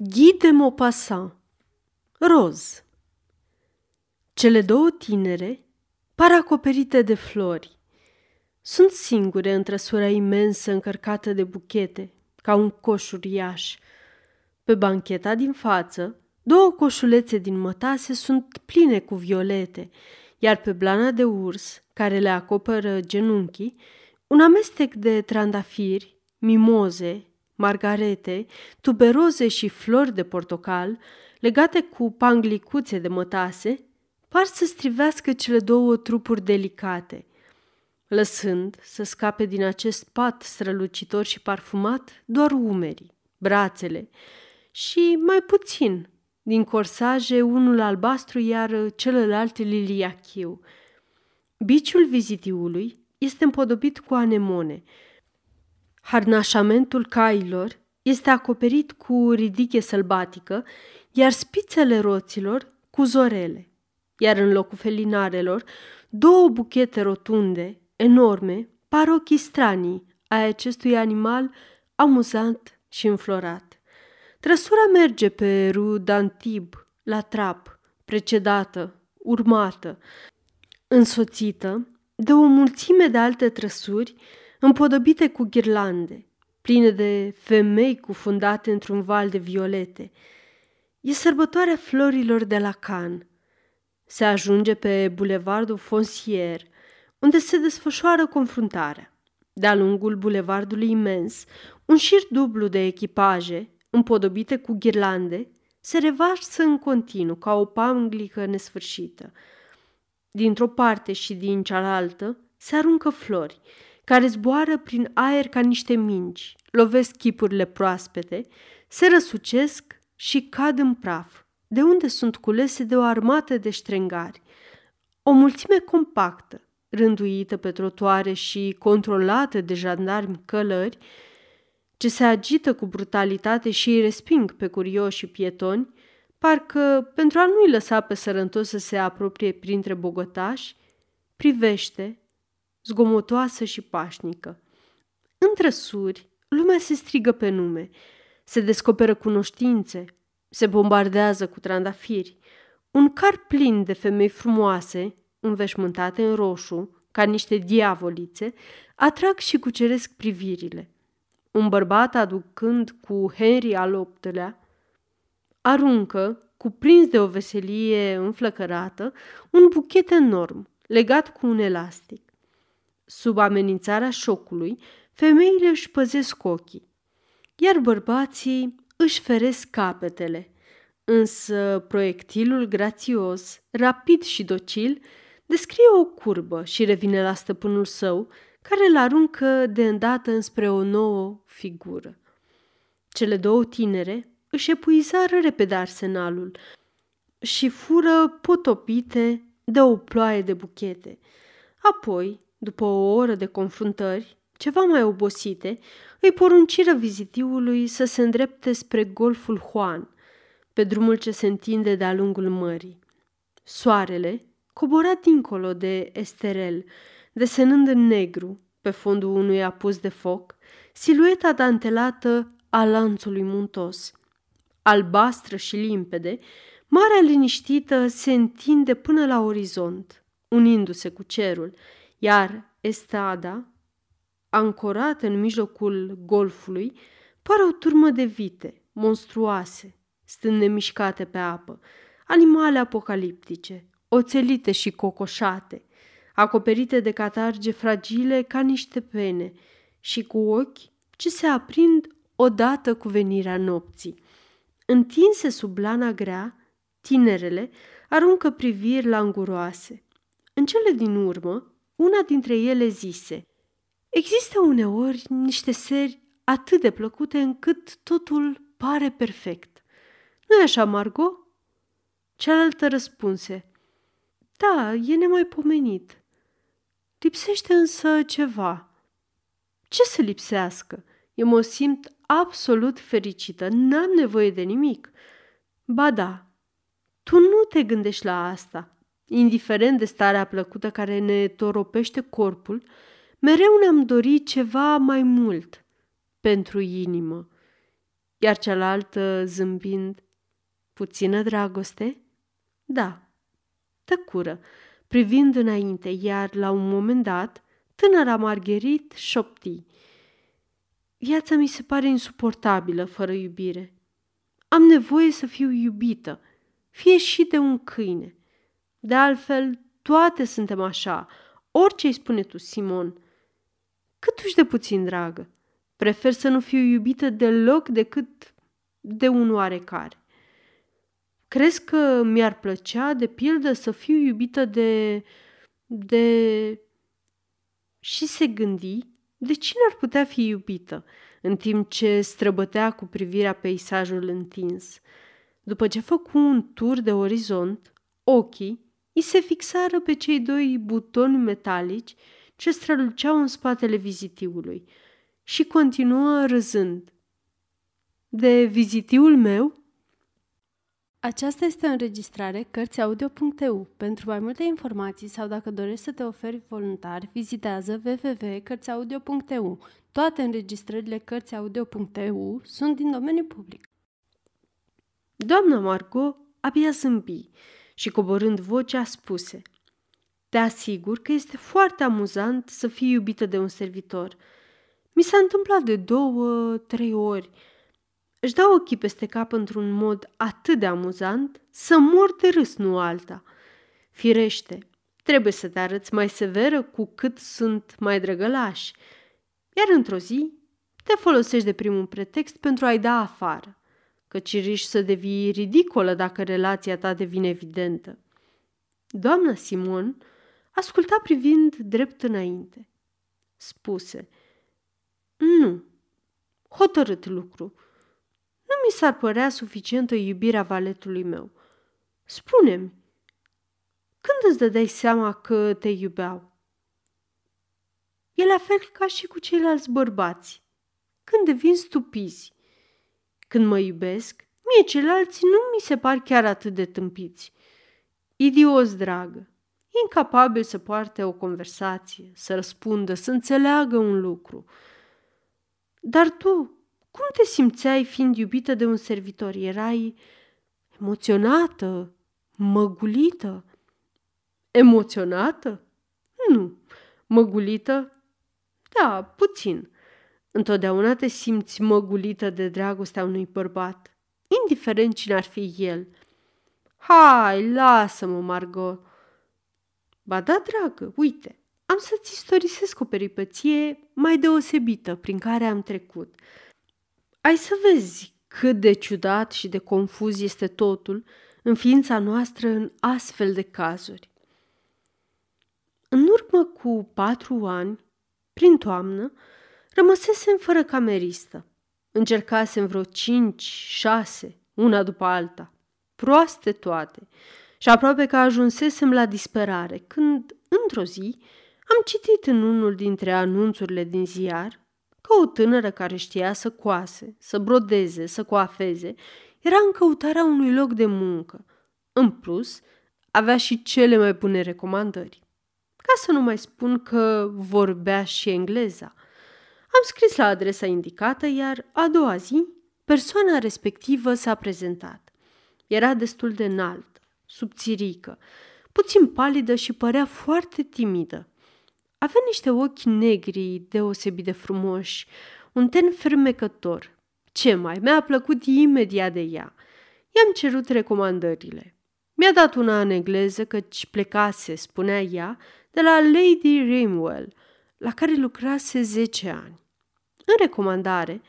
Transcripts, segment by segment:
Guy de Maupassant Roz Cele două tinere par acoperite de flori. Sunt singure în trăsura imensă încărcată de buchete, ca un coș uriaș. Pe bancheta din față, două coșulețe din mătase sunt pline cu violete, iar pe blana de urs, care le acoperă genunchii, un amestec de trandafiri, mimoze, margarete, tuberoze și flori de portocal, legate cu panglicuțe de mătase, par să strivească cele două trupuri delicate, lăsând să scape din acest pat strălucitor și parfumat doar umerii, brațele și mai puțin din corsaje, unul albastru, iar celălalt liliachiu. Biciul vizitiului este împodobit cu anemone, Harnașamentul cailor este acoperit cu ridiche sălbatică, iar spițele roților cu zorele. Iar în locul felinarelor, două buchete rotunde, enorme, par ochii stranii ai acestui animal amuzant și înflorat. Trăsura merge pe Rue d'Antibes, la trap, precedată, urmată, însoțită de o mulțime de alte trăsuri împodobite cu ghirlande, pline de femei cufundate într-un val de violete. E sărbătoarea florilor de la Cannes. Se ajunge pe bulevardul Foncier, unde se desfășoară confruntarea. De-a lungul bulevardului imens, un șir dublu de echipaje, împodobite cu ghirlande, se revarsă în continuu ca o panglică nesfârșită. Dintr-o parte și din cealaltă se aruncă flori, care zboară prin aer ca niște mingi, lovesc chipurile proaspete, se răsucesc și cad în praf, de unde sunt culese de o armată de ștrengari. O mulțime compactă, rânduită pe trotuare și controlată de jandarmi călări, ce se agită cu brutalitate și îi resping pe curioși și pietoni, parcă pentru a nu-i lăsa pe sărăntos să se apropie printre bogotași, privește zgomotoasă și pașnică. Între suri, lumea se strigă pe nume, se descoperă cunoștințe, se bombardează cu trandafiri. Un car plin de femei frumoase, înveșmântate în roșu, ca niște diavolițe, atrag și cuceresc privirile. Un bărbat aducând cu Henry al VIII-lea, aruncă, cuprins de o veselie înflăcărată, un buchet enorm, legat cu un elastic. Sub amenințarea șocului, femeile își păzesc ochii, iar bărbații își feresc capetele. Însă proiectilul grațios, rapid și docil, descrie o curbă și revine la stăpânul său, care îl aruncă de îndată înspre o nouă figură. Cele două tinere își epuizară repede arsenalul și fură potopite de o ploaie de buchete. Apoi după o oră de confruntări, ceva mai obosite, îi porunciră vizitiului să se îndrepte spre golful Juan, pe drumul ce se întinde de-a lungul mării. Soarele cobora dincolo de esterel, desenând în negru, pe fondul unui apus de foc, silueta dantelată a lanțului muntos. Albastră și limpede, marea liniștită se întinde până la orizont, unindu-se cu cerul, iar estada, ancorată în mijlocul golfului, pare o turmă de vite, monstruoase, stând nemișcate pe apă, animale apocaliptice, oțelite și cocoșate, acoperite de catarge fragile ca niște pene și cu ochi ce se aprind odată cu venirea nopții. Întinse sub lana grea, tinerele aruncă priviri languroase. În cele din urmă, una dintre ele zise, Există uneori niște seri atât de plăcute încât totul pare perfect. nu e așa, Margot? Cealaltă răspunse, Da, e nemaipomenit. Lipsește însă ceva. Ce să lipsească? Eu mă simt absolut fericită, n-am nevoie de nimic. Ba da, tu nu te gândești la asta indiferent de starea plăcută care ne toropește corpul, mereu ne-am dorit ceva mai mult pentru inimă. Iar cealaltă, zâmbind, puțină dragoste? Da, tăcură, privind înainte, iar la un moment dat, tânăra Margherit șopti. Viața mi se pare insuportabilă fără iubire. Am nevoie să fiu iubită, fie și de un câine. De altfel, toate suntem așa, orice îi spune tu, Simon. Cât uși de puțin, dragă. Prefer să nu fiu iubită deloc decât de un oarecare. Crezi că mi-ar plăcea, de pildă, să fiu iubită de... de... Și se gândi de cine ar putea fi iubită, în timp ce străbătea cu privirea peisajul întins. După ce făcu un tur de orizont, ochii îi se fixară pe cei doi butoni metalici ce străluceau în spatele vizitiului și continuă râzând. De vizitiul meu? Aceasta este o înregistrare Cărțiaudio.eu. Pentru mai multe informații sau dacă dorești să te oferi voluntar, vizitează www.cărțiaudio.eu. Toate înregistrările Cărțiaudio.eu sunt din domeniu public. Doamna Margot abia zâmbi și coborând vocea spuse Te asigur că este foarte amuzant să fii iubită de un servitor. Mi s-a întâmplat de două, trei ori – își dau ochii peste cap într-un mod atât de amuzant să mor de râs, nu alta. Firește, trebuie să te arăți mai severă cu cât sunt mai drăgălași, iar într-o zi te folosești de primul pretext pentru a-i da afară, căci riști să devii ridicolă dacă relația ta devine evidentă. Doamna Simon asculta privind drept înainte. Spuse, nu, hotărât lucru, nu mi s-ar părea suficientă iubirea valetului meu. Spune-mi, când îți dădeai seama că te iubeau? E la fel ca și cu ceilalți bărbați. Când devin stupizi. Când mă iubesc, mie ceilalți nu mi se par chiar atât de tâmpiți. Idios, dragă, incapabil să poarte o conversație, să răspundă, să înțeleagă un lucru. Dar tu, cum te simțeai fiind iubită de un servitor? Erai emoționată, măgulită? Emoționată? Nu. Măgulită? Da, puțin. Întotdeauna te simți măgulită de dragostea unui bărbat, indiferent cine ar fi el. Hai, lasă-mă, Margot. Ba da, dragă, uite, am să-ți istorisesc o peripăție mai deosebită prin care am trecut – ai să vezi cât de ciudat și de confuz este totul în ființa noastră în astfel de cazuri. În urmă cu patru ani, prin toamnă, rămăsesem fără cameristă. Încercasem vreo cinci, șase, una după alta, proaste toate, și aproape că ajunsesem la disperare, când, într-o zi, am citit în unul dintre anunțurile din ziar că o tânără care știa să coase, să brodeze, să coafeze, era în căutarea unui loc de muncă. În plus, avea și cele mai bune recomandări. Ca să nu mai spun că vorbea și engleza. Am scris la adresa indicată, iar a doua zi, persoana respectivă s-a prezentat. Era destul de înalt, subțirică, puțin palidă și părea foarte timidă. Avea niște ochi negri deosebit de frumoși, un ten fermecător. Ce mai, mi-a plăcut imediat de ea. I-am cerut recomandările. Mi-a dat una în engleză căci plecase, spunea ea, de la Lady Rimwell, la care lucrase zece ani. În recomandare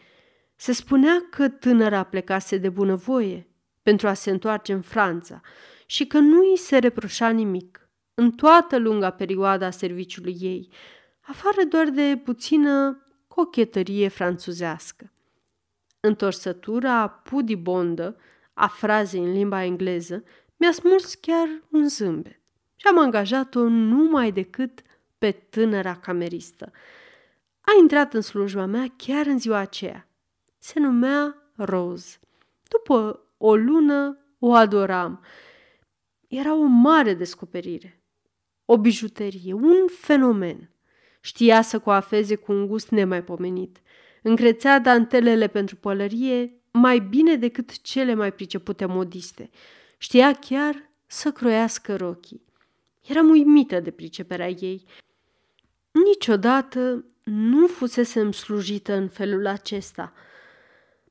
se spunea că tânăra plecase de bunăvoie pentru a se întoarce în Franța și că nu îi se reproșa nimic în toată lunga perioadă a serviciului ei, afară doar de puțină cochetărie franțuzească. Întorsătura pudibondă a frazei în limba engleză mi-a smuls chiar un zâmbet și am angajat-o numai decât pe tânăra cameristă. A intrat în slujba mea chiar în ziua aceea. Se numea Rose. După o lună o adoram. Era o mare descoperire o bijuterie, un fenomen. Știa să coafeze cu un gust nemaipomenit. Încrețea dantelele pentru pălărie mai bine decât cele mai pricepute modiste. Știa chiar să croiască rochii. Eram uimită de priceperea ei. Niciodată nu fusesem slujită în felul acesta.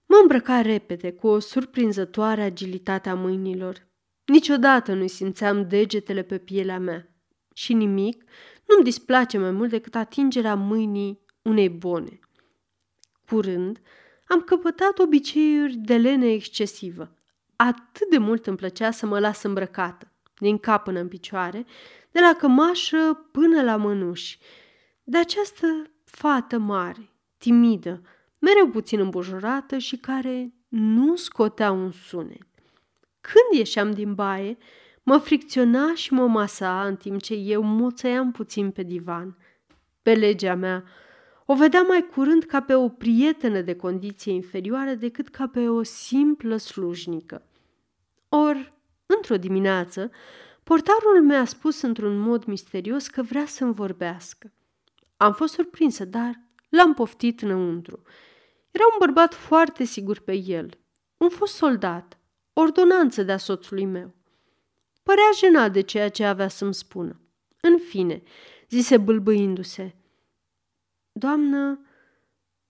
Mă îmbrăca repede, cu o surprinzătoare agilitate a mâinilor. Niciodată nu simțeam degetele pe pielea mea și nimic nu-mi displace mai mult decât atingerea mâinii unei bone. Curând, am căpătat obiceiuri de lene excesivă. Atât de mult îmi plăcea să mă las îmbrăcată, din cap până în picioare, de la cămașă până la mănuși. De această fată mare, timidă, mereu puțin îmbujurată și care nu scotea un sunet. Când ieșeam din baie, mă fricționa și mă masa în timp ce eu moțăiam puțin pe divan. Pe legea mea, o vedea mai curând ca pe o prietenă de condiție inferioară decât ca pe o simplă slujnică. Or, într-o dimineață, portarul mi-a spus într-un mod misterios că vrea să-mi vorbească. Am fost surprinsă, dar l-am poftit înăuntru. Era un bărbat foarte sigur pe el, un fost soldat, ordonanță de-a soțului meu. Părea jenat de ceea ce avea să-mi spună. În fine, zise bâlbâindu-se, Doamnă,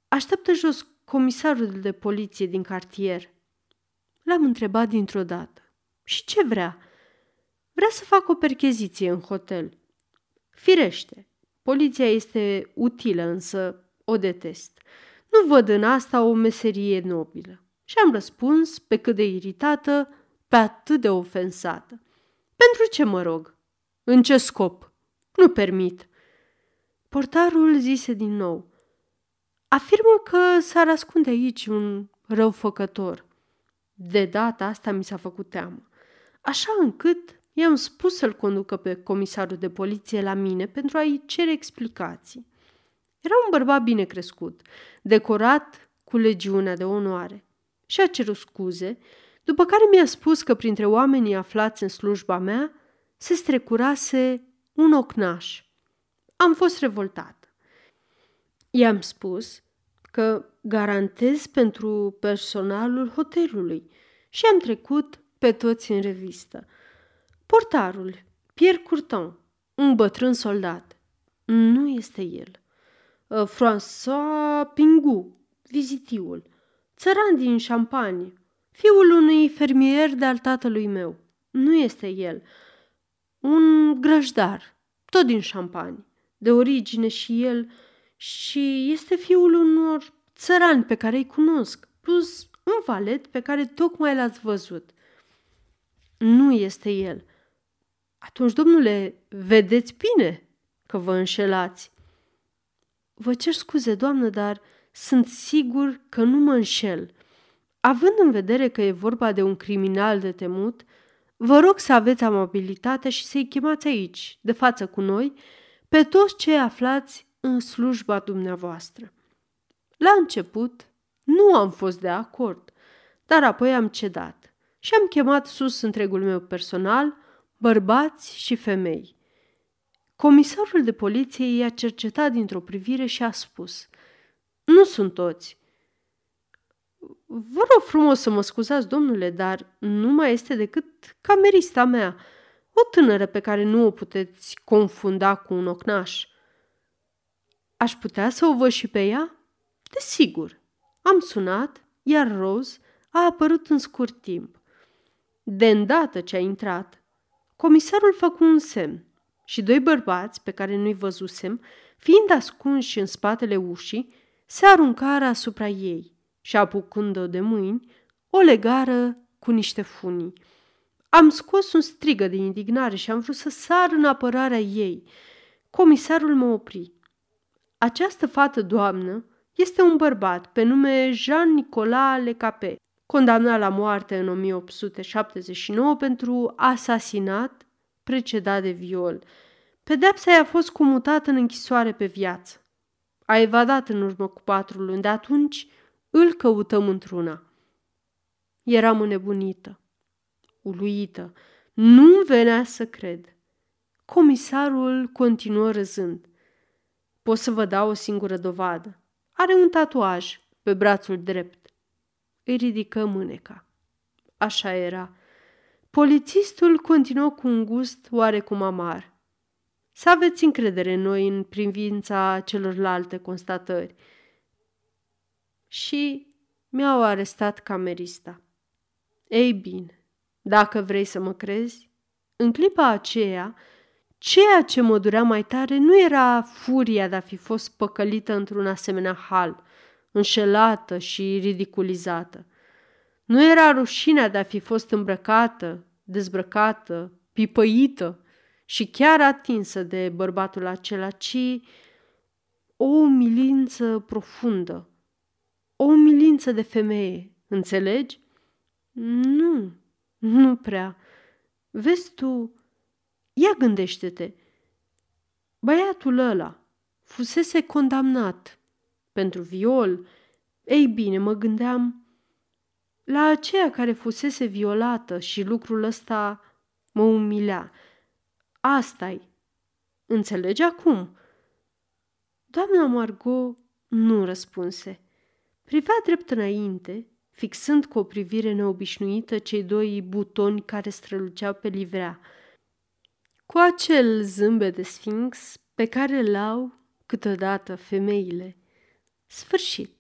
așteaptă jos comisarul de poliție din cartier. L-am întrebat dintr-o dată. Și ce vrea? Vrea să facă o percheziție în hotel. Firește, poliția este utilă, însă o detest. Nu văd în asta o meserie nobilă. Și am răspuns, pe cât de iritată, pe atât de ofensată. Pentru ce mă rog? În ce scop? Nu permit. Portarul zise din nou. Afirmă că s-ar ascunde aici un răufăcător. De data asta mi s-a făcut teamă, așa încât i-am spus să-l conducă pe comisarul de poliție la mine pentru a-i cere explicații. Era un bărbat bine crescut, decorat cu legiunea de onoare și a cerut scuze, după care mi-a spus că printre oamenii aflați în slujba mea se strecurase un ocnaș am fost revoltat. I-am spus că garantez pentru personalul hotelului și am trecut pe toți în revistă. Portarul, Pierre Courton, un bătrân soldat. Nu este el. Uh, François Pingu, vizitiul, țăran din Champagne, fiul unui fermier de-al tatălui meu. Nu este el. Un grăjdar, tot din Champagne de origine și el și este fiul unor țărani pe care îi cunosc, plus un valet pe care tocmai l-ați văzut. Nu este el. Atunci, domnule, vedeți bine că vă înșelați. Vă cer scuze, doamnă, dar sunt sigur că nu mă înșel. Având în vedere că e vorba de un criminal de temut, vă rog să aveți amabilitatea și să-i chemați aici, de față cu noi, pe toți cei aflați în slujba dumneavoastră. La început nu am fost de acord, dar apoi am cedat și am chemat sus întregul meu personal, bărbați și femei. Comisarul de poliție i-a cercetat dintr-o privire și a spus Nu sunt toți. Vă rog frumos să mă scuzați, domnule, dar nu mai este decât camerista mea – o tânără pe care nu o puteți confunda cu un ocnaș. Aș putea să o văd și pe ea? Desigur. Am sunat, iar Rose a apărut în scurt timp. De îndată ce a intrat, comisarul făcu un semn și doi bărbați pe care nu-i văzusem, fiind ascunși în spatele ușii, se aruncară asupra ei și, apucând-o de mâini, o legară cu niște funii. Am scos un strigă de indignare și am vrut să sar în apărarea ei. Comisarul mă opri. Această fată, doamnă, este un bărbat pe nume Jean-Nicolas Lecapé, condamnat la moarte în 1879 pentru asasinat precedat de viol. Pedepsa i-a fost comutată în închisoare pe viață. A evadat în urmă cu patru luni, de atunci îl căutăm într-una. Eram înnebunită uluită. Nu venea să cred. Comisarul continuă râzând. Pot să vă dau o singură dovadă. Are un tatuaj pe brațul drept. Îi ridică mâneca. Așa era. Polițistul continuă cu un gust oarecum amar. Să aveți încredere în noi în privința celorlalte constatări. Și mi-au arestat camerista. Ei bine, dacă vrei să mă crezi, în clipa aceea, ceea ce mă durea mai tare nu era furia de a fi fost păcălită într-un asemenea hal, înșelată și ridiculizată. Nu era rușinea de a fi fost îmbrăcată, dezbrăcată, pipăită și chiar atinsă de bărbatul acela, ci o umilință profundă, o umilință de femeie, înțelegi? Nu, nu prea. Vezi tu, ia gândește-te. Băiatul ăla fusese condamnat pentru viol. Ei bine, mă gândeam la aceea care fusese violată și lucrul ăsta mă umilea. Asta-i. Înțelegi acum? Doamna Margot nu răspunse. Privea drept înainte, fixând cu o privire neobișnuită cei doi butoni care străluceau pe livrea, cu acel zâmbet de sfinx pe care îl au câteodată femeile. Sfârșit.